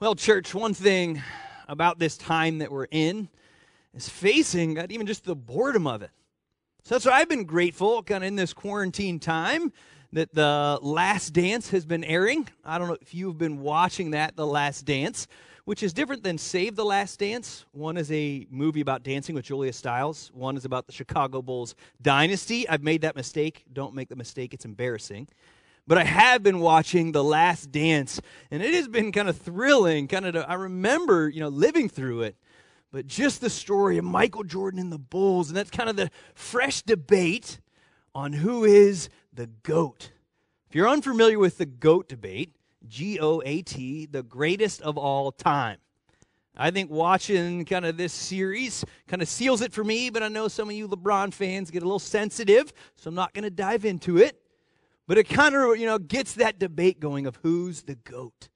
Well, church, one thing about this time that we're in is facing God, even just the boredom of it. So that's why I've been grateful, kind of in this quarantine time, that the Last Dance has been airing. I don't know if you've been watching that, The Last Dance, which is different than Save the Last Dance. One is a movie about dancing with Julia Stiles, one is about the Chicago Bulls dynasty. I've made that mistake. Don't make the mistake, it's embarrassing. But I have been watching The Last Dance, and it has been kind of thrilling. Kind of, I remember, you know, living through it. But just the story of Michael Jordan and the Bulls, and that's kind of the fresh debate on who is the GOAT. If you're unfamiliar with the GOAT debate, G O A T, the greatest of all time. I think watching kind of this series kind of seals it for me, but I know some of you LeBron fans get a little sensitive, so I'm not going to dive into it. But it kind of, you know, gets that debate going of who's the GOAT.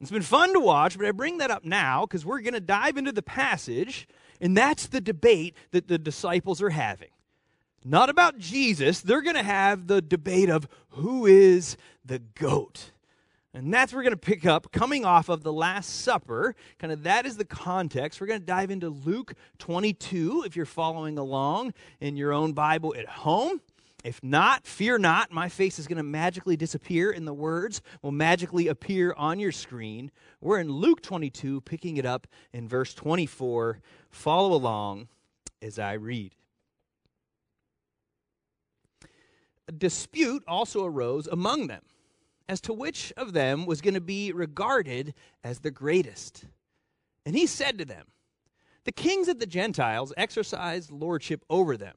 It's been fun to watch, but I bring that up now because we're going to dive into the passage, and that's the debate that the disciples are having. Not about Jesus, they're going to have the debate of who is the GOAT. And that's we're going to pick up coming off of the Last Supper. Kind of that is the context. We're going to dive into Luke 22 if you're following along in your own Bible at home. If not, fear not. My face is going to magically disappear, and the words will magically appear on your screen. We're in Luke 22, picking it up in verse 24. Follow along as I read. A dispute also arose among them as to which of them was going to be regarded as the greatest. And he said to them, The kings of the Gentiles exercise lordship over them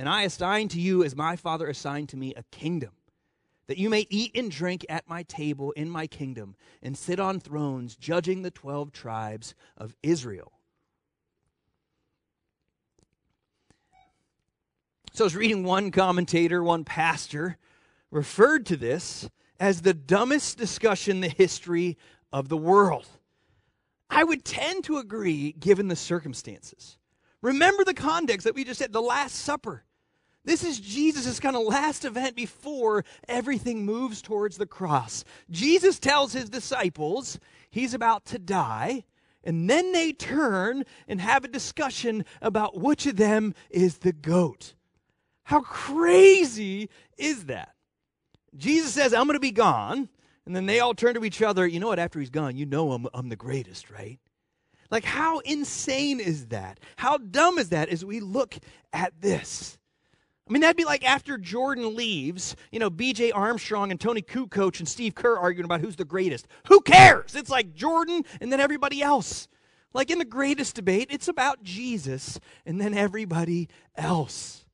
and I assign to you, as my Father assigned to me, a kingdom, that you may eat and drink at my table in my kingdom, and sit on thrones, judging the twelve tribes of Israel. So I was reading one commentator, one pastor, referred to this as the dumbest discussion in the history of the world. I would tend to agree given the circumstances. Remember the context that we just said the Last Supper. This is Jesus' kind of last event before everything moves towards the cross. Jesus tells his disciples he's about to die, and then they turn and have a discussion about which of them is the goat. How crazy is that? Jesus says, I'm going to be gone. And then they all turn to each other. You know what? After he's gone, you know I'm, I'm the greatest, right? Like, how insane is that? How dumb is that as we look at this? I mean, that'd be like after Jordan leaves, you know, BJ Armstrong and Toni Kukoc and Steve Kerr arguing about who's the greatest. Who cares? It's like Jordan and then everybody else. Like in the greatest debate, it's about Jesus and then everybody else.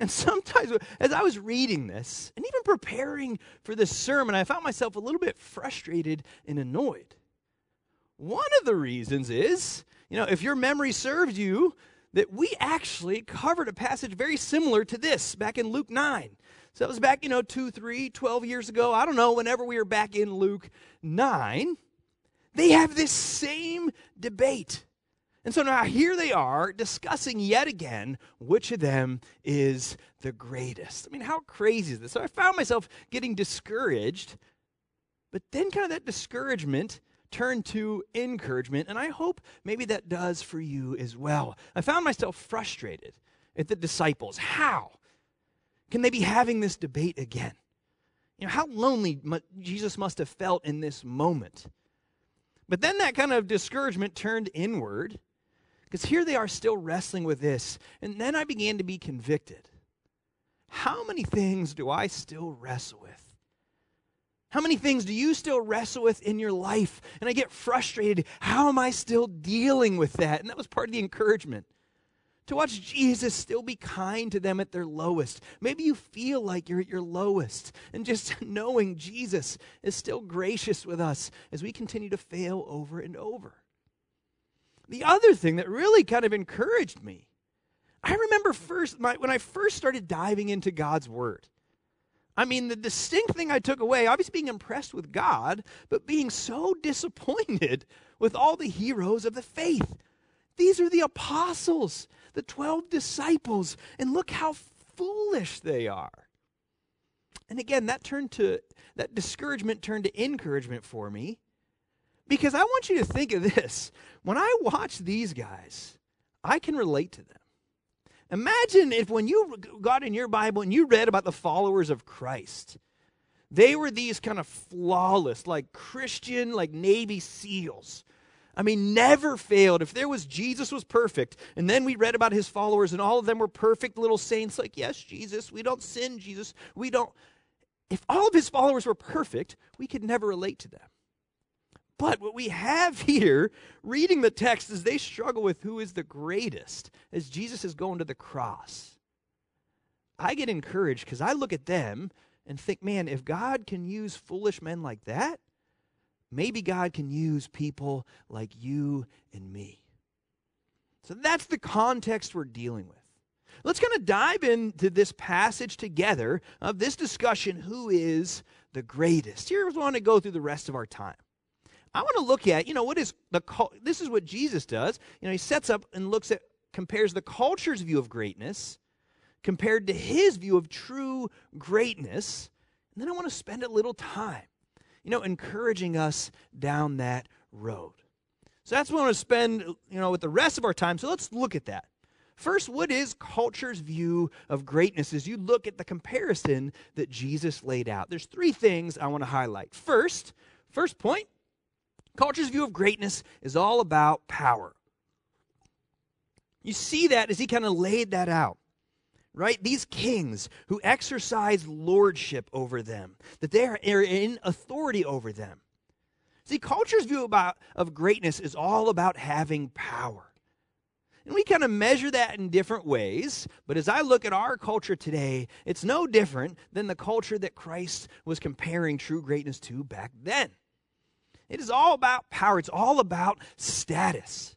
And sometimes, as I was reading this and even preparing for this sermon, I found myself a little bit frustrated and annoyed. One of the reasons is, you know, if your memory serves you, that we actually covered a passage very similar to this back in Luke 9. So that was back, you know, two, three, 12 years ago. I don't know, whenever we were back in Luke 9. They have this same debate. And so now here they are discussing yet again which of them is the greatest. I mean, how crazy is this? So I found myself getting discouraged, but then kind of that discouragement turn to encouragement, and I hope maybe that does for you as well. I found myself frustrated at the disciples. How can they be having this debate again? You know, how lonely Jesus must have felt in this moment. But then that kind of discouragement turned inward because here they are still wrestling with this. And then I began to be convicted. How many things do I still wrestle with? How many things do you still wrestle with in your life? And I get frustrated. How am I still dealing with that? And that was part of the encouragement. To watch Jesus still be kind to them at their lowest. Maybe you feel like you're at your lowest. And just knowing Jesus is still gracious with us as we continue to fail over and over. The other thing that really kind of encouraged me, I remember first my, when I first started diving into God's Word. I mean, the distinct thing I took away, obviously being impressed with God, but being so disappointed with all the heroes of the faith. These are the apostles, the 12 disciples, and look how foolish they are. And again, that turned to that discouragement turned to encouragement for me because I want you to think of this. When I watch these guys, I can relate to them. Imagine if when you got in your Bible and you read about the followers of Christ, they were these kind of flawless, like Christian, like Navy SEALs. I mean, never failed. If there was Jesus was perfect, and then we read about his followers, and all of them were perfect little saints, like, yes, Jesus, we don't sin, Jesus, we don't. If all of his followers were perfect, we could never relate to them. But what we have here, reading the text, is they struggle with who is the greatest as Jesus is going to the cross. I get encouraged because I look at them and think, man, if God can use foolish men like that, maybe God can use people like you and me. So that's the context we're dealing with. Let's kind of dive into this passage together of this discussion who is the greatest. Here's what I want to go through the rest of our time. I want to look at, you know, what is the this is what Jesus does. You know, he sets up and looks at compares the culture's view of greatness compared to his view of true greatness. And then I want to spend a little time, you know, encouraging us down that road. So that's what I want to spend, you know, with the rest of our time. So let's look at that. First, what is culture's view of greatness as you look at the comparison that Jesus laid out? There's three things I want to highlight. First, first point, culture's view of greatness is all about power. You see that as he kind of laid that out right? These kings who exercise lordship over them, that they are in authority over them. See, culture's view about, of greatness is all about having power. And we kind of measure that in different ways. But as I look at our culture today, it's no different than the culture that Christ was comparing true greatness to back then. It is all about power, it's all about status.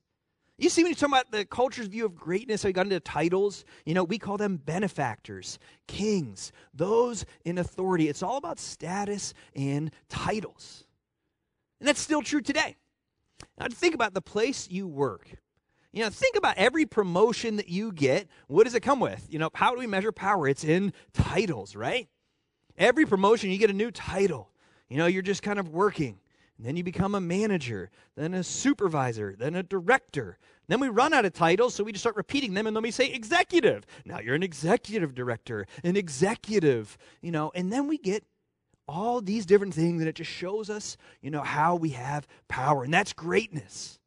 You see, when you talk about the culture's view of greatness, how you got into titles, you know, we call them benefactors, kings, those in authority. It's all about status and titles. And that's still true today. Now, think about the place you work. You know, think about every promotion that you get. What does it come with? You know, how do we measure power? It's in titles, right? Every promotion, you get a new title. You know, you're just kind of working. Then you become a manager, then a supervisor, then a director. Then we run out of titles, so we just start repeating them, and then we say executive. Now you're an executive director, an executive, you know, and then we get all these different things, and it just shows us, you know, how we have power. And that's greatness.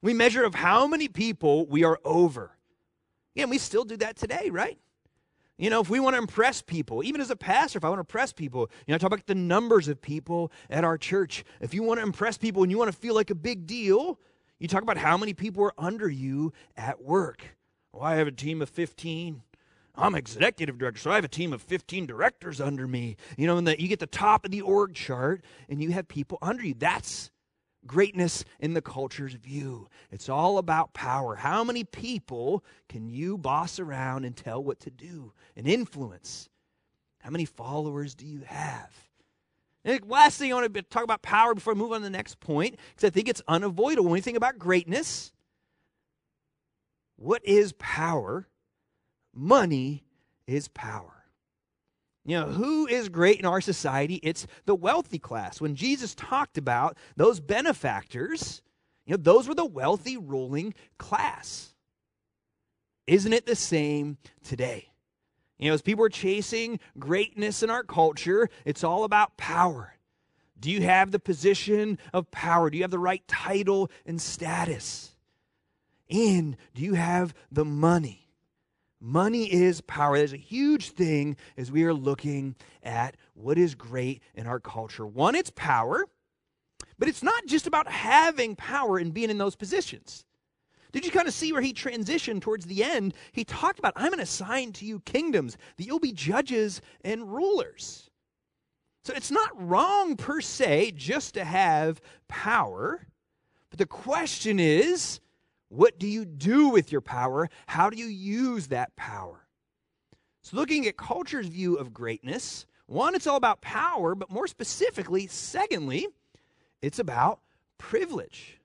We measure of how many people we are over. And we still do that today, right? You know, if we want to impress people, even as a pastor, if I want to impress people, you know, I talk about the numbers of people at our church. If you want to impress people and you want to feel like a big deal, you talk about how many people are under you at work. Well, I have a team of 15. I'm executive director, so I have a team of 15 directors under me. You know, and that you get the top of the org chart and you have people under you. That's greatness in the culture's view. It's all about power. How many people can you boss around and tell what to do and influence? How many followers do you have? And last thing I want to talk about power before I move on to the next point, because I think it's unavoidable. When you think about greatness, what is power? Money is power. You know, who is great in our society? It's the wealthy class. When Jesus talked about those benefactors, you know, those were the wealthy ruling class. Isn't it the same today? You know, as people are chasing greatness in our culture, it's all about power. Do you have the position of power? Do you have the right title and status? And do you have the money? Money is power. There's a huge thing as we are looking at what is great in our culture. One, it's power, but it's not just about having power and being in those positions. Did you kind of see where he transitioned towards the end? He talked about, I'm going to assign to you kingdoms, that you'll be judges and rulers. So it's not wrong per se just to have power, but the question is, What do you do with your power? How do you use that power? So, looking at culture's view of greatness, one, it's all about power, but more specifically, secondly, it's about privilege.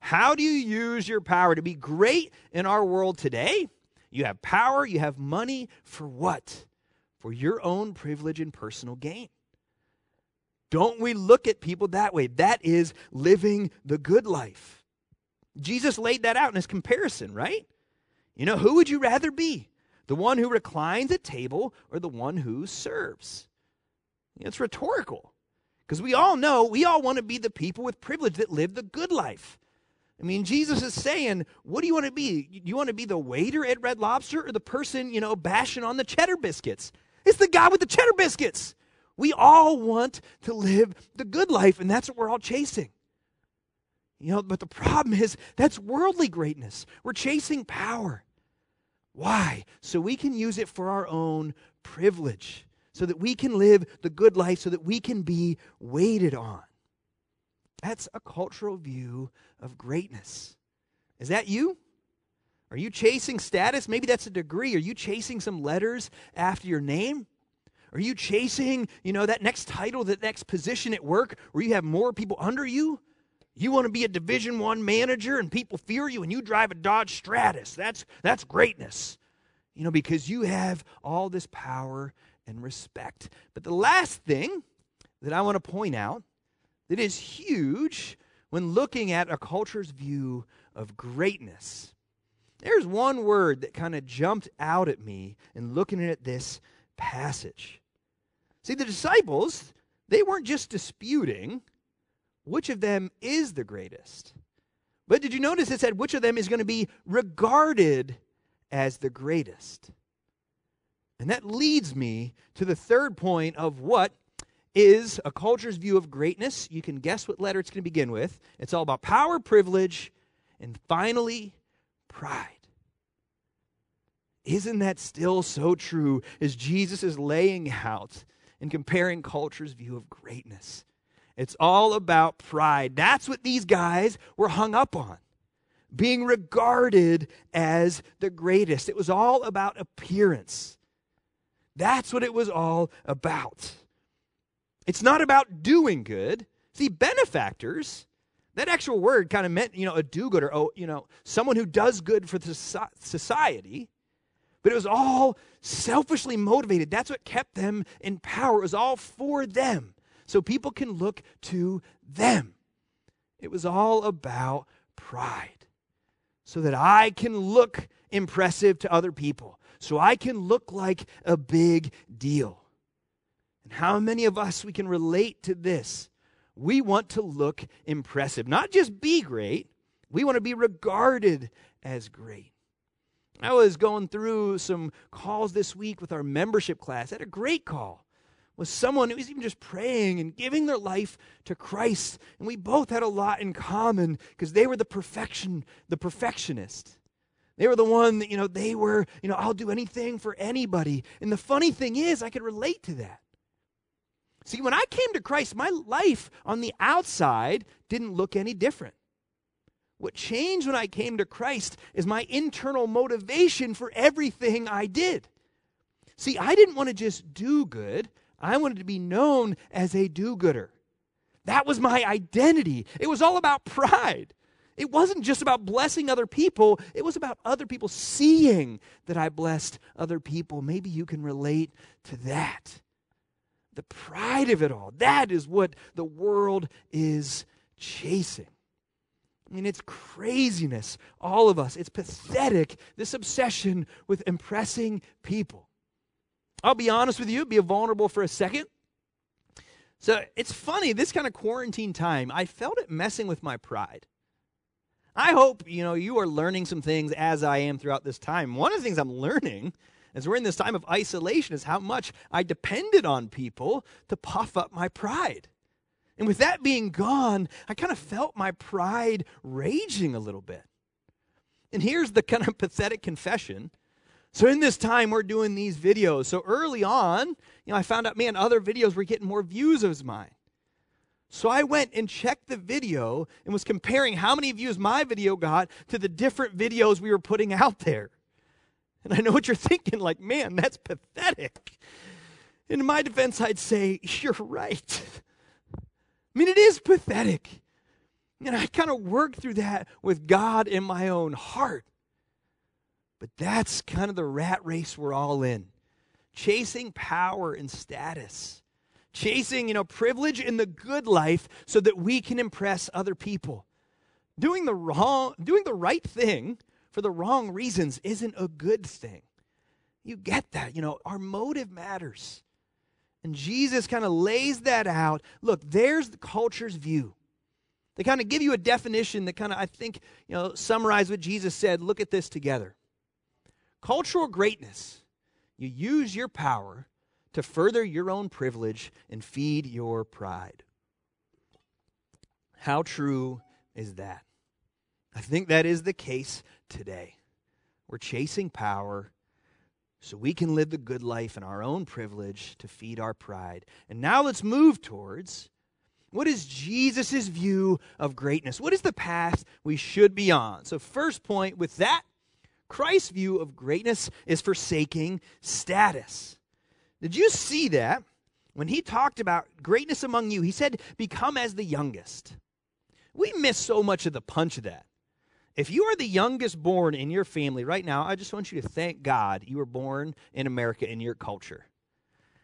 How do you use your power to be great in our world today? You have power, you have money for what? For your own privilege and personal gain. Don't we look at people that way? That is living the good life. Jesus laid that out in his comparison, right? You know, who would you rather be? The one who reclines at table or the one who serves? It's rhetorical because we all know we all want to be the people with privilege that live the good life. I mean, Jesus is saying, what do you want to be? You want to be the waiter at Red Lobster or the person, you know, bashing on the cheddar biscuits? It's the guy with the cheddar biscuits. We all want to live the good life, and that's what we're all chasing. You know, but the problem is that's worldly greatness. We're chasing power. Why? So we can use it for our own privilege, so that we can live the good life, so that we can be waited on. That's a cultural view of greatness. Is that you? Are you chasing status? Maybe that's a degree. Are you chasing some letters after your name? Are you chasing, you know, that next title, that next position at work where you have more people under you? You want to be a division 1 manager and people fear you and you drive a Dodge Stratus. That's that's greatness. You know, because you have all this power and respect. But the last thing that I want to point out that is huge when looking at a culture's view of greatness. There's one word that kind of jumped out at me in looking at this passage. See, the disciples, they weren't just disputing which of them is the greatest. But did you notice it said which of them is going to be regarded as the greatest? And that leads me to the third point of what is a culture's view of greatness. You can guess what letter it's going to begin with. It's all about power, privilege, and finally, pride. Isn't that still so true as Jesus is laying out and comparing culture's view of greatness. It's all about pride. That's what these guys were hung up on. Being regarded as the greatest. It was all about appearance. That's what it was all about. It's not about doing good. See, benefactors, that actual word kind of meant, you know, a do gooder, oh, you know, someone who does good for the society. But it was all selfishly motivated. That's what kept them in power. It was all for them. So people can look to them. It was all about pride. So that I can look impressive to other people. So I can look like a big deal. And how many of us we can relate to this? We want to look impressive, not just be great. We want to be regarded as great. I was going through some calls this week with our membership class. I had a great call with someone who was even just praying and giving their life to Christ. And we both had a lot in common because they were the perfection, the perfectionist. They were the one that, you know, they were, you know, I'll do anything for anybody. And the funny thing is, I could relate to that. See, when I came to Christ, my life on the outside didn't look any different. What changed when I came to Christ is my internal motivation for everything I did. See, I didn't want to just do good, I wanted to be known as a do gooder. That was my identity. It was all about pride. It wasn't just about blessing other people, it was about other people seeing that I blessed other people. Maybe you can relate to that. The pride of it all. That is what the world is chasing. I mean, it's craziness, all of us. It's pathetic, this obsession with impressing people. I'll be honest with you, be vulnerable for a second. So it's funny, this kind of quarantine time, I felt it messing with my pride. I hope, you know, you are learning some things as I am throughout this time. One of the things I'm learning as we're in this time of isolation is how much I depended on people to puff up my pride. And with that being gone, I kind of felt my pride raging a little bit. And here's the kind of pathetic confession. So in this time we're doing these videos. So early on, you know, I found out, man, other videos were getting more views of mine. So I went and checked the video and was comparing how many views my video got to the different videos we were putting out there. And I know what you're thinking like, man, that's pathetic. In my defense, I'd say, you're right. I mean, it is pathetic. And I kind of worked through that with God in my own heart. But that's kind of the rat race we're all in chasing power and status, chasing, you know, privilege in the good life so that we can impress other people. Doing the wrong, doing the right thing for the wrong reasons isn't a good thing. You get that. You know, our motive matters. And Jesus kind of lays that out. Look, there's the culture's view. They kind of give you a definition that kind of, I think, you know, summarize what Jesus said. Look at this together. Cultural greatness. You use your power to further your own privilege and feed your pride. How true is that? I think that is the case today. We're chasing power so we can live the good life in our own privilege to feed our pride. And now let's move towards what is Jesus' view of greatness? What is the path we should be on? So, first point with that, Christ's view of greatness is forsaking status. Did you see that? When he talked about greatness among you, he said, Become as the youngest. We miss so much of the punch of that. If you are the youngest born in your family right now, I just want you to thank God you were born in America in your culture.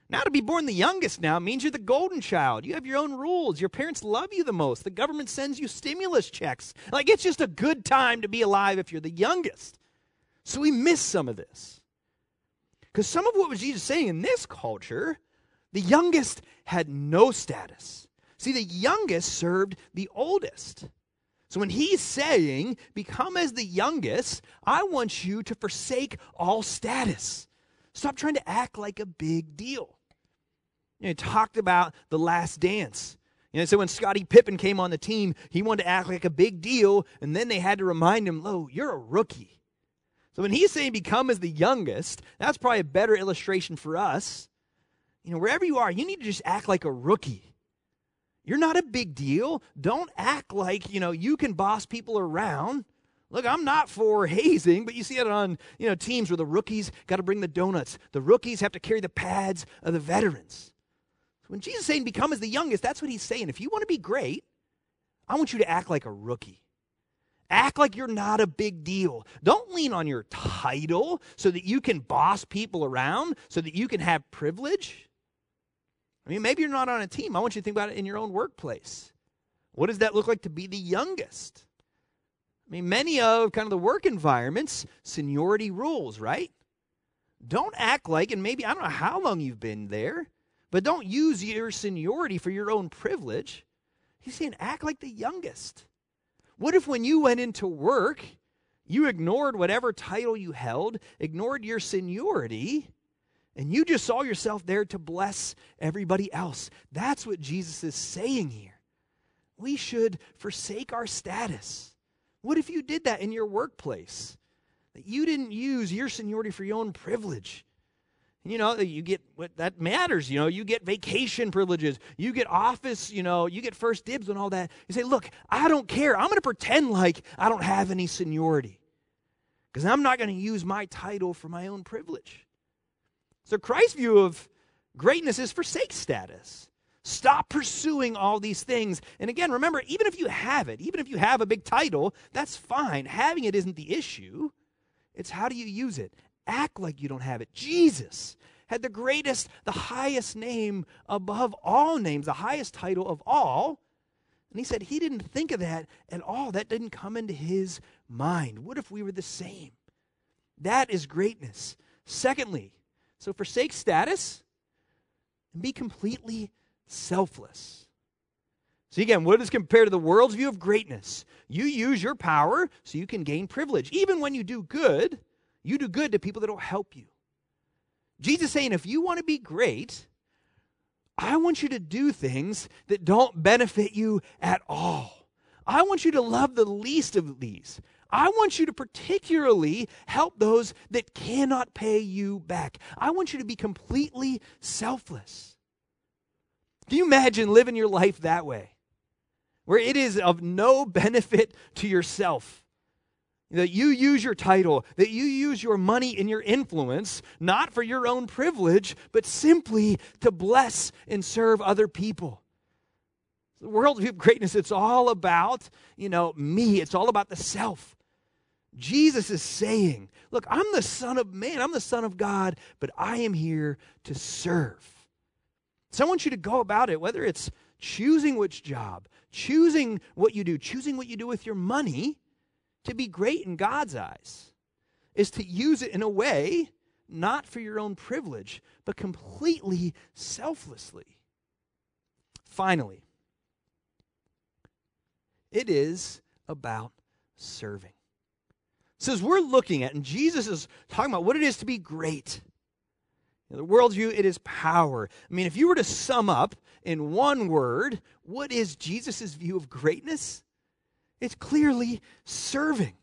Now, to be born the youngest now means you're the golden child. You have your own rules. Your parents love you the most. The government sends you stimulus checks. Like, it's just a good time to be alive if you're the youngest. So we miss some of this. Because some of what was Jesus saying in this culture, the youngest had no status. See, the youngest served the oldest. So when he's saying, become as the youngest, I want you to forsake all status. Stop trying to act like a big deal. You know, he talked about the last dance. You know, so when Scottie Pippen came on the team, he wanted to act like a big deal, and then they had to remind him, "Lo, you're a rookie." So when he's saying become as the youngest, that's probably a better illustration for us. You know, wherever you are, you need to just act like a rookie. You're not a big deal. Don't act like, you know, you can boss people around. Look, I'm not for hazing, but you see it on, you know, teams where the rookies got to bring the donuts. The rookies have to carry the pads of the veterans. When Jesus is saying become as the youngest, that's what he's saying. If you want to be great, I want you to act like a rookie. Act like you're not a big deal. Don't lean on your title so that you can boss people around, so that you can have privilege. I mean, maybe you're not on a team. I want you to think about it in your own workplace. What does that look like to be the youngest? I mean, many of kind of the work environments, seniority rules, right? Don't act like, and maybe I don't know how long you've been there, but don't use your seniority for your own privilege. He's saying, act like the youngest. What if when you went into work, you ignored whatever title you held, ignored your seniority, and you just saw yourself there to bless everybody else? That's what Jesus is saying here. We should forsake our status. What if you did that in your workplace? That you didn't use your seniority for your own privilege, you know, you get what that matters. You know, you get vacation privileges, you get office, you know, you get first dibs and all that. You say, look, I don't care. I'm going to pretend like I don't have any seniority because I'm not going to use my title for my own privilege. So Christ's view of greatness is forsake status. Stop pursuing all these things. And again, remember, even if you have it, even if you have a big title, that's fine. Having it isn't the issue. It's how do you use it? Act like you don't have it. Jesus had the greatest, the highest name above all names, the highest title of all. And he said he didn't think of that at all. That didn't come into his mind. What if we were the same? That is greatness. Secondly, so forsake status and be completely selfless. See, again, what is compared to the world's view of greatness? You use your power so you can gain privilege. Even when you do good, you do good to people that will help you. Jesus saying, if you want to be great, I want you to do things that don't benefit you at all. I want you to love the least of these. I want you to particularly help those that cannot pay you back. I want you to be completely selfless. Can you imagine living your life that way? where it is of no benefit to yourself. That you use your title, that you use your money and your influence, not for your own privilege, but simply to bless and serve other people. The world of greatness, it's all about, you know, me. It's all about the self. Jesus is saying, Look, I'm the Son of Man, I'm the Son of God, but I am here to serve. So I want you to go about it, whether it's choosing which job, choosing what you do, choosing what you do with your money to be great in God's eyes, is to use it in a way not for your own privilege, but completely selflessly. Finally, it is about serving. So, as we're looking at, and Jesus is talking about what it is to be great, in the worldview, it is power. I mean, if you were to sum up in one word, what is Jesus' view of greatness? It's clearly serving.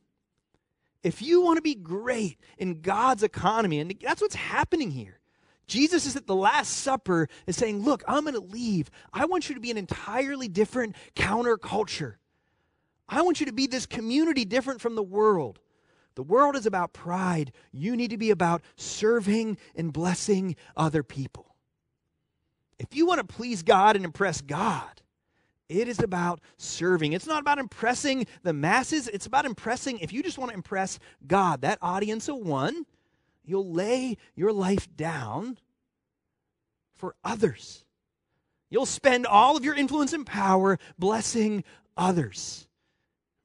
If you want to be great in God's economy, and that's what's happening here. Jesus is at the Last Supper is saying, Look, I'm going to leave. I want you to be an entirely different counterculture. I want you to be this community different from the world. The world is about pride. You need to be about serving and blessing other people. If you want to please God and impress God, it is about serving. It's not about impressing the masses. It's about impressing, if you just want to impress God, that audience of one, you'll lay your life down for others. You'll spend all of your influence and power blessing others.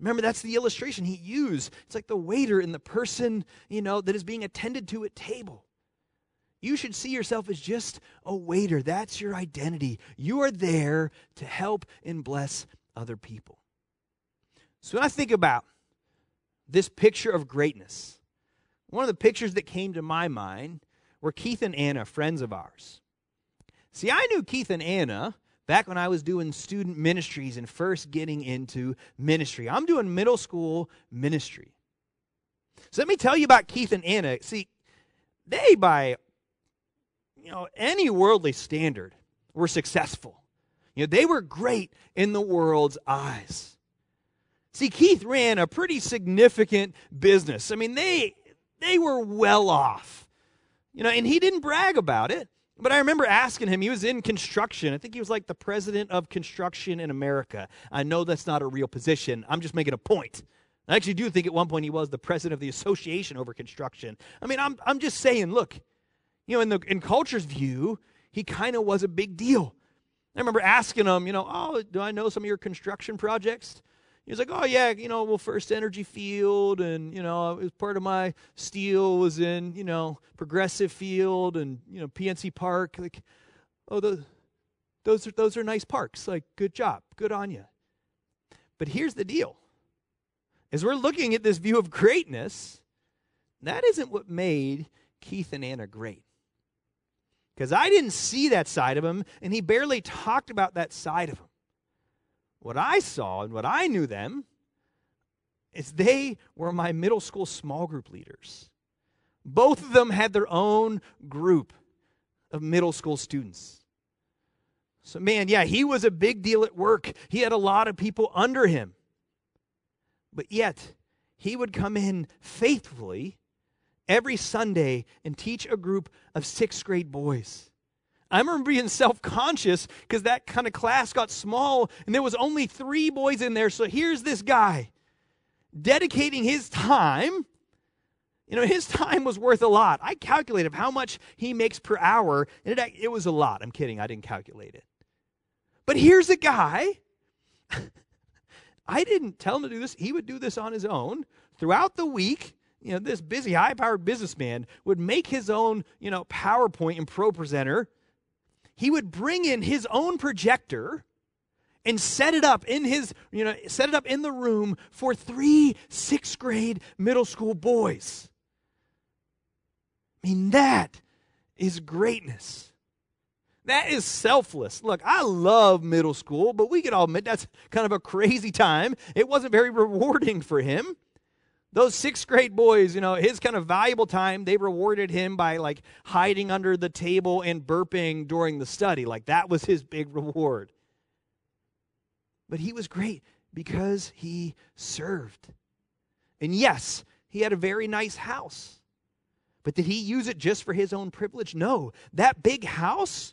Remember, that's the illustration he used. It's like the waiter and the person, you know, that is being attended to at table. You should see yourself as just a waiter. That's your identity. You are there to help and bless other people. So when I think about this picture of greatness, one of the pictures that came to my mind were Keith and Anna, friends of ours. See, I knew Keith and Anna back when I was doing student ministries and first getting into ministry. I'm doing middle school ministry. So let me tell you about Keith and Anna. See, they, by you know any worldly standard, were successful. You know, they were great in the world's eyes. See, Keith ran a pretty significant business. I mean, they they were well off. You know, and he didn't brag about it. But I remember asking him, he was in construction. I think he was like the president of construction in America. I know that's not a real position. I'm just making a point. I actually do think at one point he was the president of the association over construction. I mean, I'm, I'm just saying, look, you know, in, the, in culture's view, he kind of was a big deal. I remember asking him, you know, oh, do I know some of your construction projects? he was like, "Oh yeah, you know, well, First Energy Field, and you know, it was part of my steel was in you know Progressive Field and you know PNC Park. Like, oh, those those are those are nice parks. Like, good job, good on you." But here's the deal: as we're looking at this view of greatness, that isn't what made Keith and Anna great. Because I didn't see that side of him, and he barely talked about that side of him. What I saw and what I knew them is they were my middle school small group leaders. Both of them had their own group of middle school students. So, man, yeah, he was a big deal at work. He had a lot of people under him. But yet, he would come in faithfully every Sunday and teach a group of sixth grade boys. I remember being self conscious because that kind of class got small and there was only three boys in there. So here's this guy dedicating his time. You know, his time was worth a lot. I calculated how much he makes per hour, and it, it was a lot. I'm kidding, I didn't calculate it. But here's a guy. I didn't tell him to do this. He would do this on his own throughout the week you know this busy high powered businessman would make his own you know powerpoint and ProPresenter he would bring in his own projector and set it up in his, you know, set it up in the room for three sixth grade middle school boys. I mean, that is greatness. That is selfless. Look, I love middle school, but we can all admit that's kind of a crazy time. It wasn't very rewarding for him those sixth grade boys, you know, his kind of valuable time, they rewarded him by like hiding under the table and burping during the study. Like that was his big reward. but he was great because he served. And yes, he had a very nice house. But did he use it just for his own privilege? No. That big house,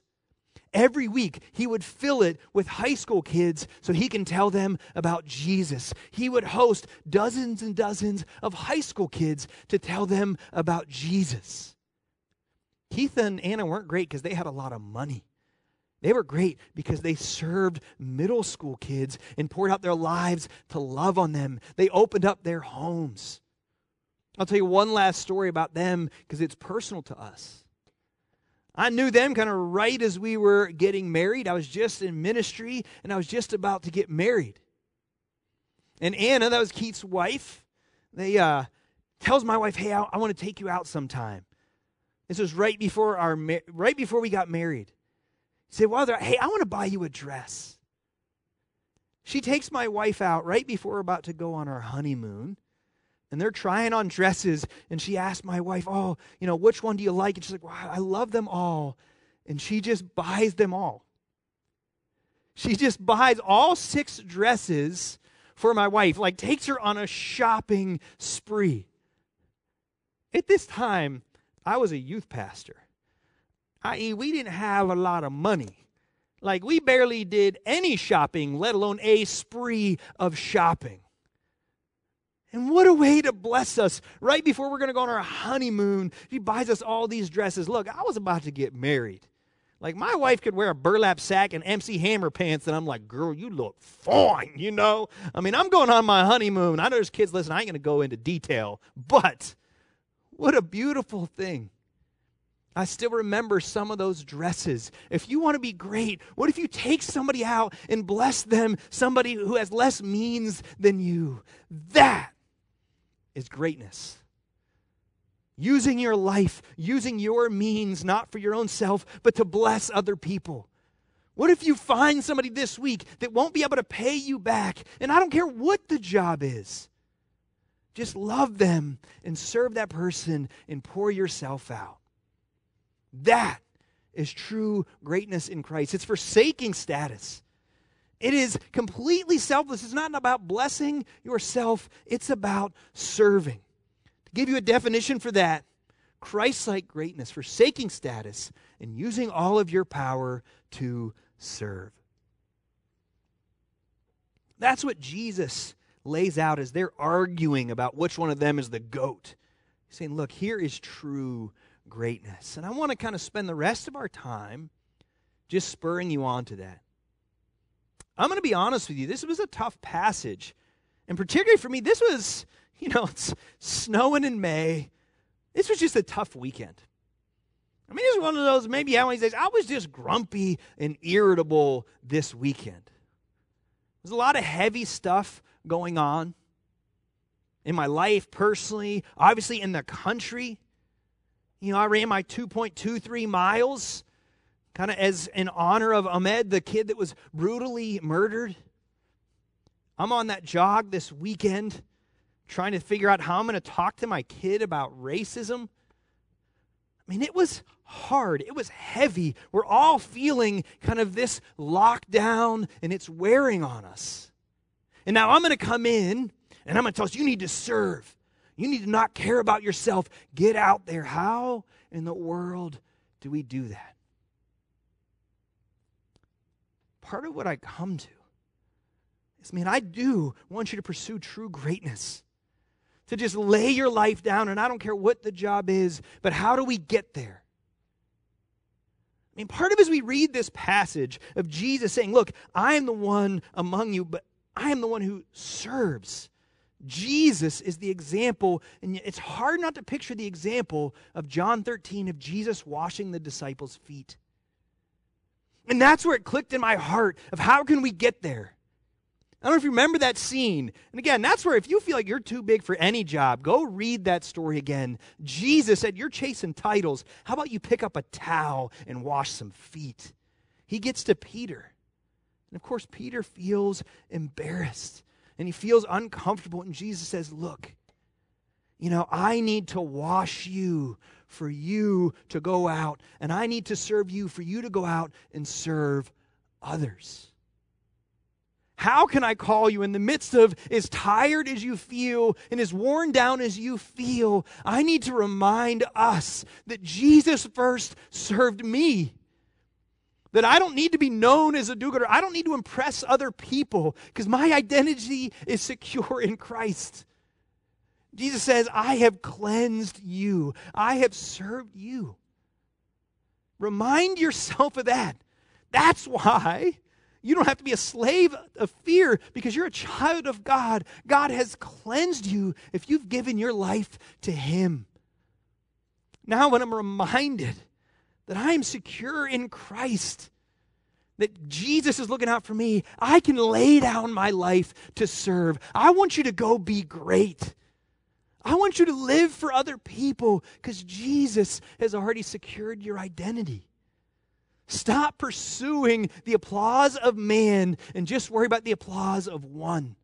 every week he would fill it with high school kids so he can tell them about Jesus. He would host dozens and dozens of high school kids to tell them about Jesus. Keith and Anna weren't great because they had a lot of money. They were great because they served middle school kids and poured out their lives to love on them. They opened up their homes. I'll tell you one last story about them because it's personal to us. I knew them kind of right as we were getting married. I was just in ministry and I was just about to get married. And Anna, that was Keith's wife, they uh, tells my wife, "Hey, I, I want to take you out sometime." This was right before our right before we got married. Said, "Well, hey, I want to buy you a dress." She takes my wife out right before we're about to go on our honeymoon and they're trying on dresses and she asked my wife oh you know which one do you like? And she's like wow i love them all. And she just buys them all. She just buys all six dresses for my wife like takes her on a shopping spree. At this time i was a youth pastor i.e we didn't have a lot of money. Like we barely did any shopping let alone a spree of shopping and what a way to bless us right before we're going to go on our honeymoon. He buys us all these dresses. Look, I was about to get married. Like, my wife could wear a burlap sack and MC Hammer pants, and I'm like, girl, you look fine, you know? I mean, I'm going on my honeymoon. I know there's kids listen, I ain't going to go into detail, but what a beautiful thing. I still remember some of those dresses. If you want to be great, what if you take somebody out and bless them, somebody who has less means than you? That is greatness. Using your life, using your means, not for your own self, but to bless other people. What if you find somebody this week that won't be able to pay you back? And I don't care what the job is. Just love them and serve that person and pour yourself out. That is true greatness in Christ. It's forsaking status. It is completely selfless. It's not about blessing yourself, it's about serving. To give you a definition for that, Christ like greatness, forsaking status, and using all of your power to serve. That's what Jesus lays out as they're arguing about which one of them is the goat. He's saying, look, here is true greatness. And I want to kind of spend the rest of our time just spurring you on to that. I'm going to be honest with you. This was a tough passage. And particularly for me, this was, you know, it's snowing in May. This was just a tough weekend. I mean, is one of those maybe how many days I was just grumpy and irritable this weekend. There's a lot of heavy stuff going on in my life personally, obviously in the country. You know, I ran my 2.23 miles kind of as in honor of Ahmaud, the kid that was brutally murdered. I'm on that jog this weekend trying to figure out how I'm going to talk to my kid about racism. I mean, it was hard. It was heavy. We're all feeling kind of this lockdown and it's wearing on us. And now I'm going to come in and I'm going to tell us you need to serve. You need to not care about yourself. Get out there. How in the world do we do that? Part of what I come to is, man, I do want you to pursue true greatness. To just lay your life down, and I don't care what the job is, but how do we get there? I mean, part of as we read this passage of Jesus saying, Look, I am the one among you, but I am the one who serves. Jesus is the example, and it's hard not to picture the example of John 13 of Jesus washing the disciples' feet. And that's where it clicked in my heart of how can we get there? I don't know if you remember that scene. And again, that's where if you feel like you're too big for any job, go read that story again. Jesus said, You're chasing titles. How about you pick up a towel and wash some feet? He gets to Peter. And of course, Peter feels embarrassed and he feels uncomfortable. And Jesus says, Look, you know, I need to wash you for you to go out, and I need to serve you for you to go out and serve others. How can I call you in the midst of as tired as you feel and as worn down as you feel? I need to remind us that Jesus first served me. That I don't need to be known as a do gooder. I don't need to impress other people because my identity is secure in Christ. Jesus says, I have cleansed you, I have served you. Remind yourself of that. That's why you don't have to be a slave of fear because you're a child of God. God has cleansed you if you've given your life to Him. Now, when I'm reminded that I am secure in Christ, that Jesus is looking out for me, I can lay down my life to serve. I want you to go be great. I want you to live for other people because Jesus has already secured your identity. Stop pursuing the applause of man and just worry about the applause of one.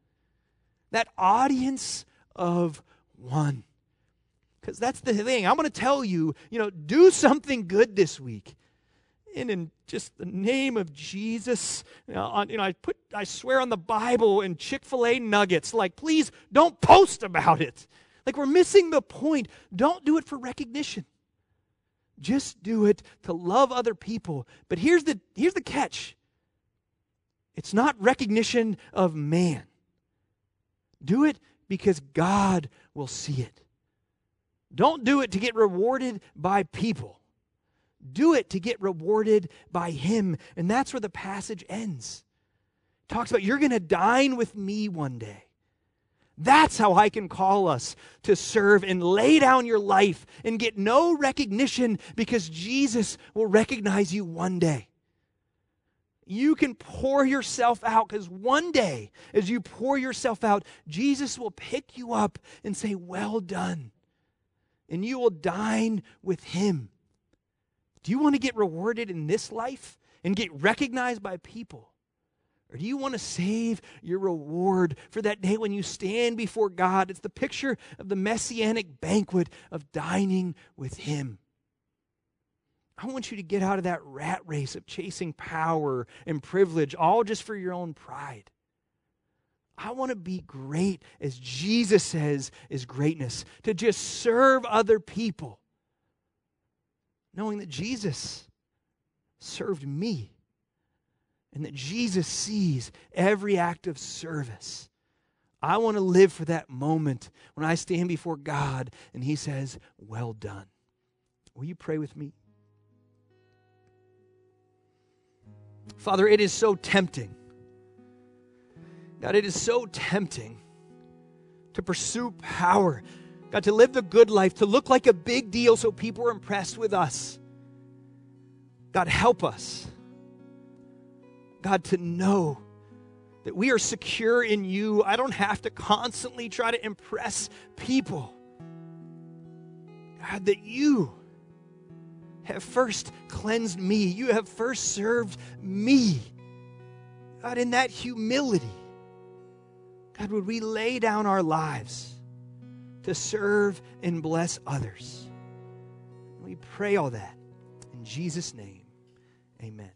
That audience of one. Because that's the thing. I'm going to tell you, you know, do something good this week. And in just the name of Jesus, you know, on, you know I put, I swear on the Bible and Chick fil A nuggets, like, please don't post about it. Like, we're missing the point. Don't do it for recognition. Just do it to love other people. But here's the, here's the catch it's not recognition of man. Do it because God will see it. Don't do it to get rewarded by people. Do it to get rewarded by Him. And that's where the passage ends. It talks about you're going to dine with me one day. That's how I can call us to serve and lay down your life and get no recognition because Jesus will recognize you one day. You can pour yourself out because one day, as you pour yourself out, Jesus will pick you up and say, Well done. And you will dine with him. Do you want to get rewarded in this life and get recognized by people? Or do you want to save your reward for that day when you stand before God? It's the picture of the messianic banquet of dining with Him. I want you to get out of that rat race of chasing power and privilege, all just for your own pride. I want to be great, as Jesus says is greatness, to just serve other people, knowing that Jesus served me and that Jesus sees every act of service. I want to live for that moment when I stand before God and He says, Well done. Will you pray with me? Father, it is so tempting. God, it is so tempting to pursue power. God, to live the good life, to look like a big deal so people are impressed with us. God, help us God, to know that we are secure in you. I don't have to constantly try to impress people. God, that you have first cleansed me, you have first served me. God, in that humility, God, would we lay down our lives to serve and bless others? We pray all that in Jesus' name. Amen.